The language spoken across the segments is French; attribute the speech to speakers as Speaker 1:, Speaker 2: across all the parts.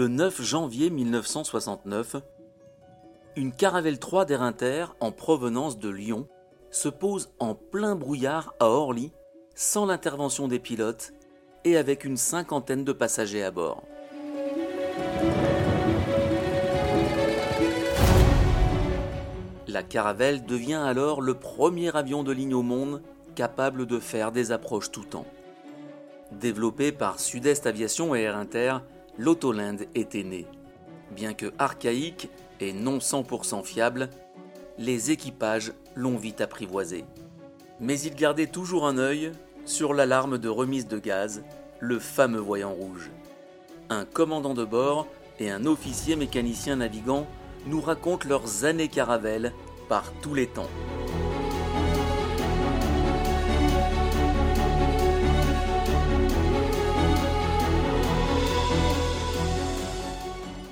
Speaker 1: le 9 janvier 1969, une Caravelle 3 d'Air Inter en provenance de Lyon se pose en plein brouillard à Orly sans l'intervention des pilotes et avec une cinquantaine de passagers à bord. La Caravelle devient alors le premier avion de ligne au monde capable de faire des approches tout temps. Développé par Sud-Est Aviation et Air Inter, l'Autoland était né. Bien que archaïque et non 100% fiable, les équipages l'ont vite apprivoisé. Mais il gardait toujours un œil sur l'alarme de remise de gaz, le fameux voyant rouge. Un commandant de bord et un officier mécanicien navigant nous racontent leurs années caravelles par tous les temps.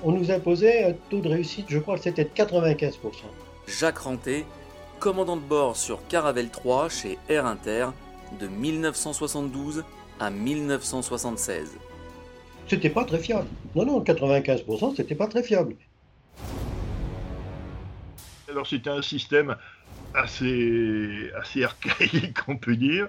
Speaker 2: On nous imposait un taux de réussite, je crois que c'était de 95%.
Speaker 1: Jacques Ranté, commandant de bord sur Caravelle 3 chez Air Inter de 1972 à 1976.
Speaker 2: C'était pas très fiable. Non, non, 95%, c'était pas très fiable.
Speaker 3: Alors c'était un système assez, assez archaïque, on peut dire.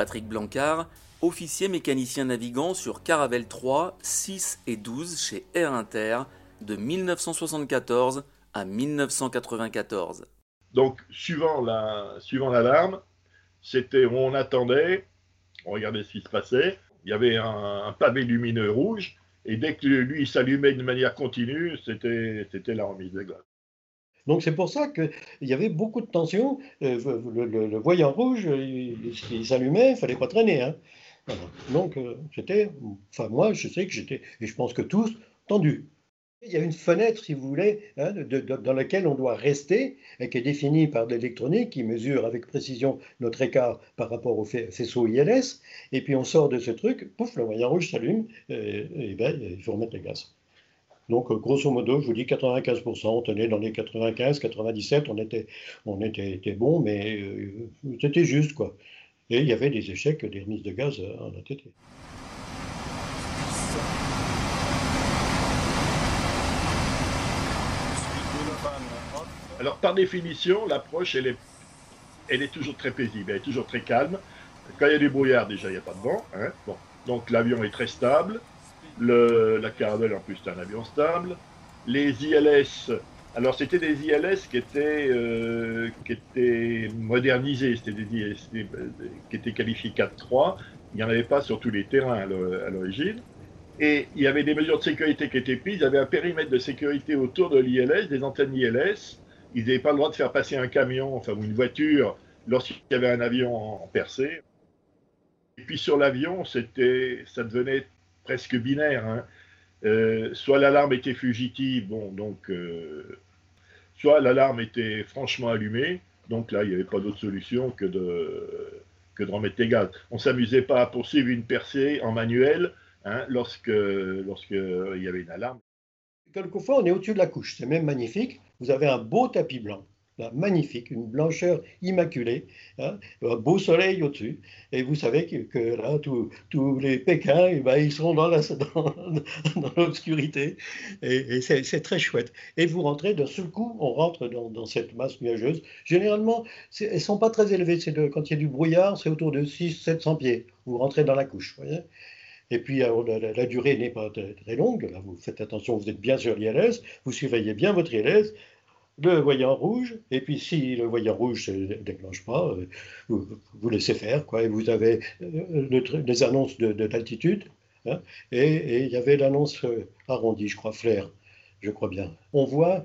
Speaker 1: Patrick Blancard, officier mécanicien navigant sur Caravelle 3, 6 et 12 chez Air Inter de 1974 à 1994.
Speaker 3: Donc, suivant la suivant l'alarme, c'était on attendait, on regardait ce qui se passait. Il y avait un, pavé lumineux rouge, et dès que lui s'allumait de manière continue, c'était c'était la remise de glace.
Speaker 2: Donc c'est pour ça qu'il y avait beaucoup de tension. Euh, le, voyant rouge, il, s'allumait, il fallait pas traîner. Hein. Donc, euh, j'étais, enfin, moi, je sais que j'étais, et je pense que tous, tendus. Il y a une fenêtre, si vous voulez, hein, dans laquelle on doit rester, et qui est définie par l'électronique, qui mesure avec précision notre écart par rapport au faisceau ILS, et puis on sort de ce truc, pouf, le voyant rouge s'allume, et, ben, il faut remettre les gaz. Donc, grosso modo, je vous dis 95%, on tenait dans les 95, 97, on était, on était, bon, mais euh, c'était juste, quoi. Et il y avait des échecs, des remises de gaz en ATT.
Speaker 3: Alors, par définition, l'approche, elle est, elle est toujours très paisible, elle est toujours très calme. Quand il y a du brouillard, déjà, il n'y a pas de vent. Hein. Bon. Donc, l'avion est très stable. La caravelle, en plus, c'est un avion stable. Les ILS alors c'était des ILS qui étaient, euh, qui étaient modernisés, c'était des ILS qui étaient qualifiés 4-3. Il n'y en avait pas sur tous les terrains à l'origine. Et il y avait des mesures de sécurité qui étaient prises. Il y avait un périmètre de sécurité autour de l'ILS, des antennes ILS. Ils n'avaient pas le droit de faire passer un camion, enfin ou une voiture, lorsqu'il y avait un avion en percée. Et puis sur l'avion, ça devenait presque binaire. Hein. Euh, soit l'alarme était fugitive, donc, euh, soit l'alarme était franchement allumée, donc là, il n'y avait pas d'autre solution que de, que de remettre les gaz. On ne s'amusait pas à poursuivre une percée en manuel hein, lorsque, lorsque il y avait une alarme.
Speaker 2: On est au-dessus de la couche, c'est même magnifique. Vous avez un beau tapis blanc magnifique, une blancheur immaculée, hein, un beau soleil au-dessus. Et vous savez que, là, tous les Pékins, eh ben, ils seront dans l'obscurité. et, c'est très chouette. Et vous rentrez d'un seul coup, on rentre dans, cette masse nuageuse. Généralement, elles ne sont pas très élevées. quand il y a du brouillard, c'est autour de 600-700 pieds. Vous rentrez dans la couche. Et puis, la, durée n'est pas très longue. Vous faites attention, vous êtes bien sur l'ILS, vous surveillez bien votre ILS, le voyant rouge, et puis si le voyant rouge ne déclenche pas, euh, vous, laissez faire, et vous avez euh, les annonces de, d'altitude, hein, et, il y avait l'annonce euh, arrondie, je crois, flair, je crois bien. On voit,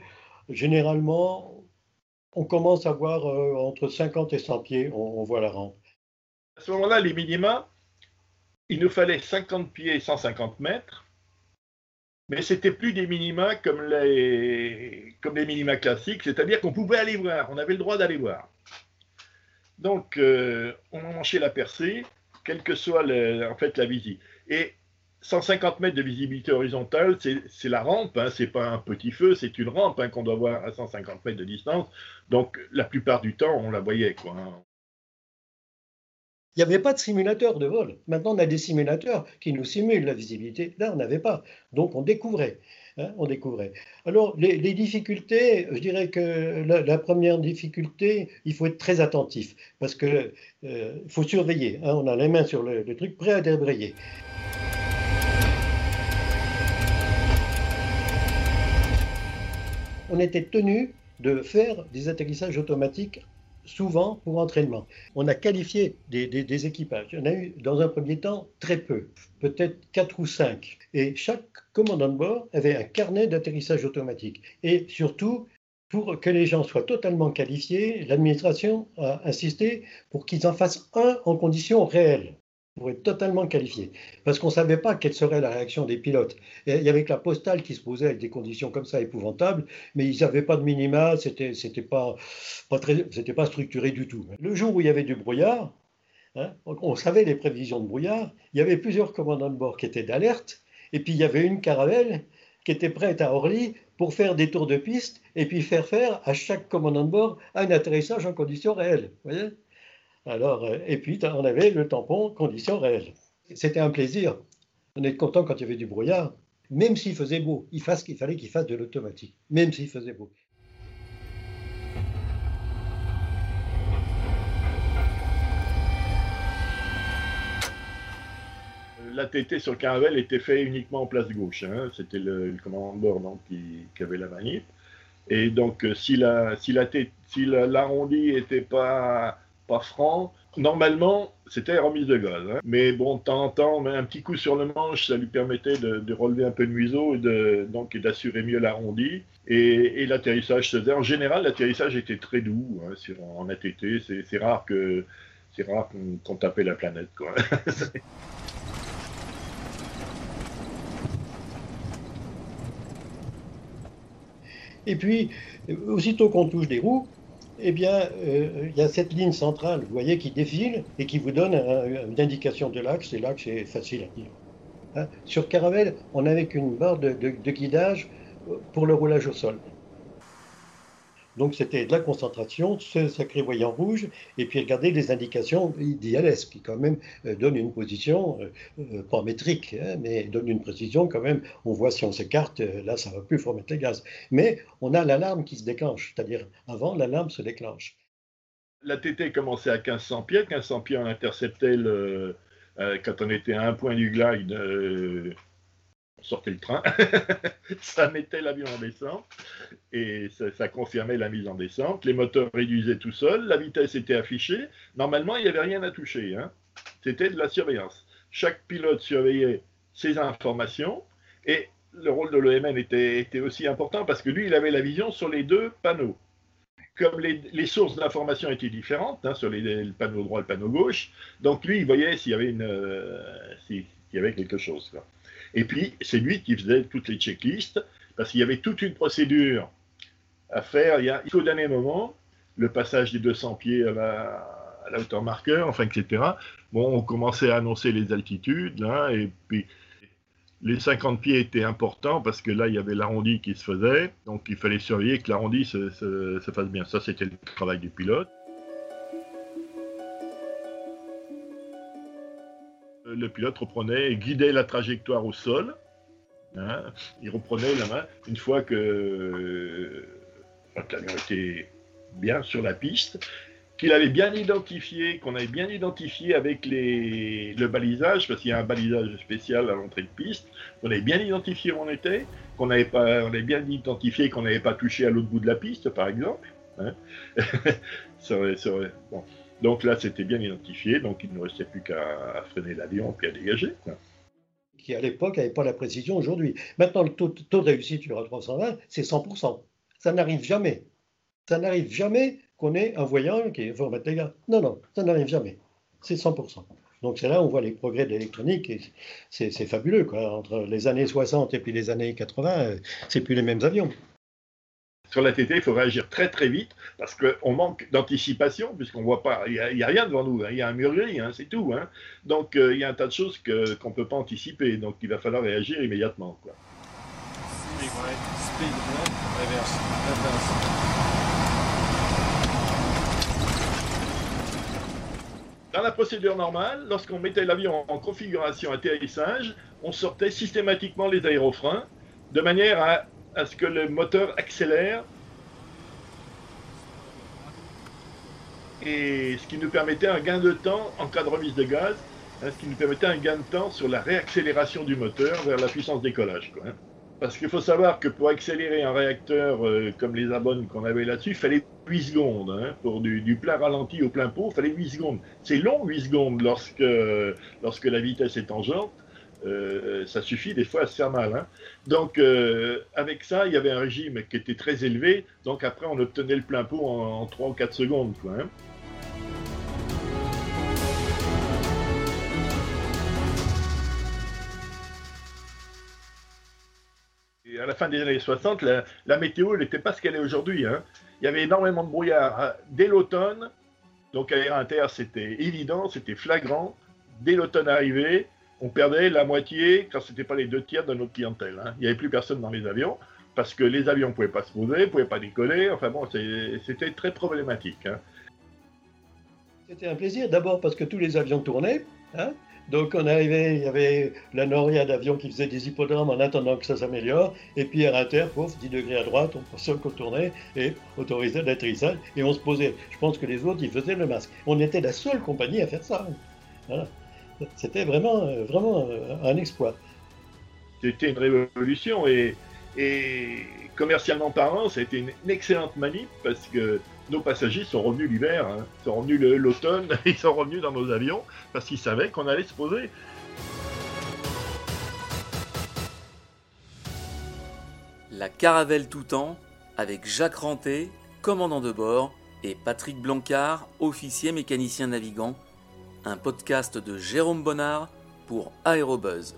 Speaker 2: généralement, on commence à voir entre 50 et 100 pieds, on voit la rampe.
Speaker 3: À ce moment-là, les minima, il nous fallait 50 pieds et 150 mètres, mais c'était plus des minima comme les, comme les minima classiques, c'est-à-dire qu'on pouvait aller voir, on avait le droit d'aller voir. Donc, euh, on manchait la percée, quelle que soit en fait la visite. Et 150 mètres de visibilité horizontale, c'est la rampe, hein, c'est pas un petit feu, c'est une rampe hein, qu'on doit voir à 150 mètres de distance. Donc, la plupart du temps, on la voyait. Quoi, hein.
Speaker 2: Il n'y avait pas de simulateur de vol. Maintenant, on a des simulateurs qui nous simulent la visibilité. Là, on n'avait pas. Donc, on découvrait. Hein, on découvrait. Alors, les, difficultés, je dirais que la, première difficulté, il faut être très attentif parce qu'il euh, faut surveiller. Hein. on a les mains sur le, le truc, prêt à débrayer. On était tenu de faire des atterrissages automatiques souvent pour entraînement. On a qualifié des, équipages. Il y en a eu dans un premier temps très peu, peut-être quatre ou cinq. Et chaque commandant de bord avait un carnet d'atterrissage automatique. Et surtout, pour que les gens soient totalement qualifiés, l'administration a insisté pour qu'ils en fassent un en conditions réelles pour être totalement qualifié. Parce qu'on ne savait pas quelle serait la réaction des pilotes. il y avait que la postale qui se posait avec des conditions comme ça épouvantables, mais ils n'avaient pas de minima, c'était n'était pas, pas, pas structuré du tout. Le jour où il y avait du brouillard, hein, on savait les prévisions de brouillard, il y avait plusieurs commandants de bord qui étaient d'alerte, et puis il y avait une caravelle qui était prête à Orly pour faire des tours de piste et puis faire faire à chaque commandant de bord un atterrissage en conditions réelles. Voyez? Alors, euh, et puis, on avait le tampon conditions réelles. C'était un plaisir. On était content quand il y avait du brouillard, même s'il faisait beau. Il, fallait qu'il fasse de l'automatique, même s'il faisait beau.
Speaker 3: L'ATT sur le Caravelle était fait uniquement en place gauche. Hein. C'était le, commandant de bord qui, avait la manip. Et donc, euh, si l'arrondi si n'était pas pas franc. Normalement, c'était remise de gaz. Hein. Mais bon, de temps en temps, un petit coup sur le manche, ça lui permettait de, relever un peu de museau et donc d'assurer mieux l'arrondi. Et, l'atterrissage se faisait. En général, l'atterrissage était très doux hein, sur, en ATT. C'est rare que c'est rare qu'on tapait la planète.
Speaker 2: Et puis, aussitôt qu'on touche des roues, eh bien, euh, il y a cette ligne centrale, vous voyez, qui défile et qui vous donne une indication de l'axe, et l'axe est facile à dire. Hein. Sur Caravelle, on n'avait qu'une barre de, guidage pour le roulage au sol. Donc c'était de la concentration, ce sacré voyant rouge, et puis regarder les indications d'ILS, qui quand même euh, donne une position, euh, euh, pas métrique, hein, mais donne une précision quand même. On voit si on s'écarte, là ça va plus, il faut mettre les gaz. Mais on a l'alarme qui se déclenche, c'est-à-dire avant, l'alarme se déclenche.
Speaker 3: La TT commençait à 1500 pieds, 1500 pieds on interceptait le, quand on était à un point du glide, sortait le train, ça mettait l'avion en descente et ça, confirmait la mise en descente. Les moteurs réduisaient tout seuls, la vitesse était affichée. Normalement, il n'y avait rien à toucher. Hein. C'était de la surveillance. Chaque pilote surveillait ses informations et le rôle de l'OMN était, aussi important parce que lui, il avait la vision sur les deux panneaux. Comme les, sources d'information étaient différentes, hein, sur les, le panneau droit et le panneau gauche, donc lui, il voyait s'il y avait, une, euh, s'il y avait quelque chose. Et puis, c'est lui qui faisait toutes les checklists, parce qu'il y avait toute une procédure à faire. Il, y a, faut d'un moment, le passage des 200 pieds à la, hauteur marqueur, enfin, etc. Bon, on commençait à annoncer les altitudes, là, et puis les 50 pieds étaient importants parce que là, il y avait l'arrondi qui se faisait, donc il fallait surveiller que l'arrondi se fasse bien. Ça, c'était le travail du pilote. Le pilote reprenait et guidait la trajectoire au sol. Hein. il reprenait la main une fois que l'avion était bien sur la piste, qu'il avait bien identifié, qu'on avait bien identifié avec le balisage, parce qu'il y a un balisage spécial à l'entrée de piste, qu'on avait bien identifié où on était, qu'on avait, pas, on avait bien identifié qu'on n'avait pas touché à l'autre bout de la piste, par exemple. Hein. ça bon. Donc là, c'était bien identifié, donc il ne restait plus qu'à freiner l'avion et à dégager.
Speaker 2: Qui à l'époque n'avait pas la précision aujourd'hui. Maintenant, le taux, de réussite sur A320, c'est 100%. Ça n'arrive jamais. Ça n'arrive jamais qu'on ait un voyant qui faut remettre les gars. Non, non, ça n'arrive jamais. C'est 100%. Donc c'est là où on voit les progrès de l'électronique et c'est fabuleux. Quoi. Entre les années 60 et puis les années 80, euh, c'est plus les mêmes avions
Speaker 3: sur la TT, il faut réagir très très vite parce qu'on manque d'anticipation puisqu'on voit pas, il n'y a, rien devant nous, hein. il y a un mur gris, hein, c'est tout. Hein. Donc euh, il y a un tas de choses qu'on ne peut pas anticiper, donc il va falloir réagir immédiatement. Quoi. Dans la procédure normale, lorsqu'on mettait l'avion en configuration atterrissage, on sortait systématiquement les aérofreins de manière à, à ce que le moteur accélère et ce qui nous permettait un gain de temps en cas de remise de gaz, hein, ce qui nous permettait un gain de temps sur la réaccélération du moteur vers la puissance décollage. Quoi, hein. Parce qu'il faut savoir que pour accélérer un réacteur euh, comme les abones qu'on avait là-dessus, il fallait 8 secondes. Hein, pour du, plein ralenti au plein pot, il fallait 8 secondes. C'est long 8 secondes lorsque, lorsque la vitesse est tangente. Euh, ça suffit des fois à se faire mal. Hein. Donc euh, avec ça, il y avait un régime qui était très élevé. Donc après, on obtenait le plein pot en, en 3 ou 4 secondes. Hein. Et à la fin des années 60, la, météo n'était pas ce qu'elle est aujourd'hui. Hein. Il y avait énormément de brouillard hein. dès l'automne. Donc à Air Inter, c'était évident, c'était flagrant. Dès l'automne arrivé, on perdait la moitié, quand ce n'était pas les deux tiers de notre clientèle. Hein. Il n'y avait plus personne dans les avions, parce que les avions ne pouvaient pas se poser, ne pouvaient pas décoller. Enfin bon, c'était très problématique. Hein.
Speaker 2: C'était un plaisir, d'abord parce que tous les avions tournaient. Hein donc on arrivait, il y avait la noria d'avions qui faisaient des hippodromes en attendant que ça s'améliore, et puis Air Inter, pouf, 10 degrés à droite, on pensait qu'on tournait et autorisait l'atterrissage, et on se posait. Je pense que les autres, ils faisaient le masque. On était la seule compagnie à faire ça. C'était vraiment, vraiment un exploit.
Speaker 3: C'était une révolution et, et commercialement parlant, ça a été une excellente manip parce que nos passagers sont revenus l'hiver, hein, sont revenus l'automne, ils sont revenus dans nos avions parce qu'ils savaient qu'on allait se poser.
Speaker 1: La caravelle tout temps avec Jacques Ranté, commandant de bord, et Patrick Blancard, officier mécanicien navigant un podcast de Jérôme Bonnard pour Aérobuzz.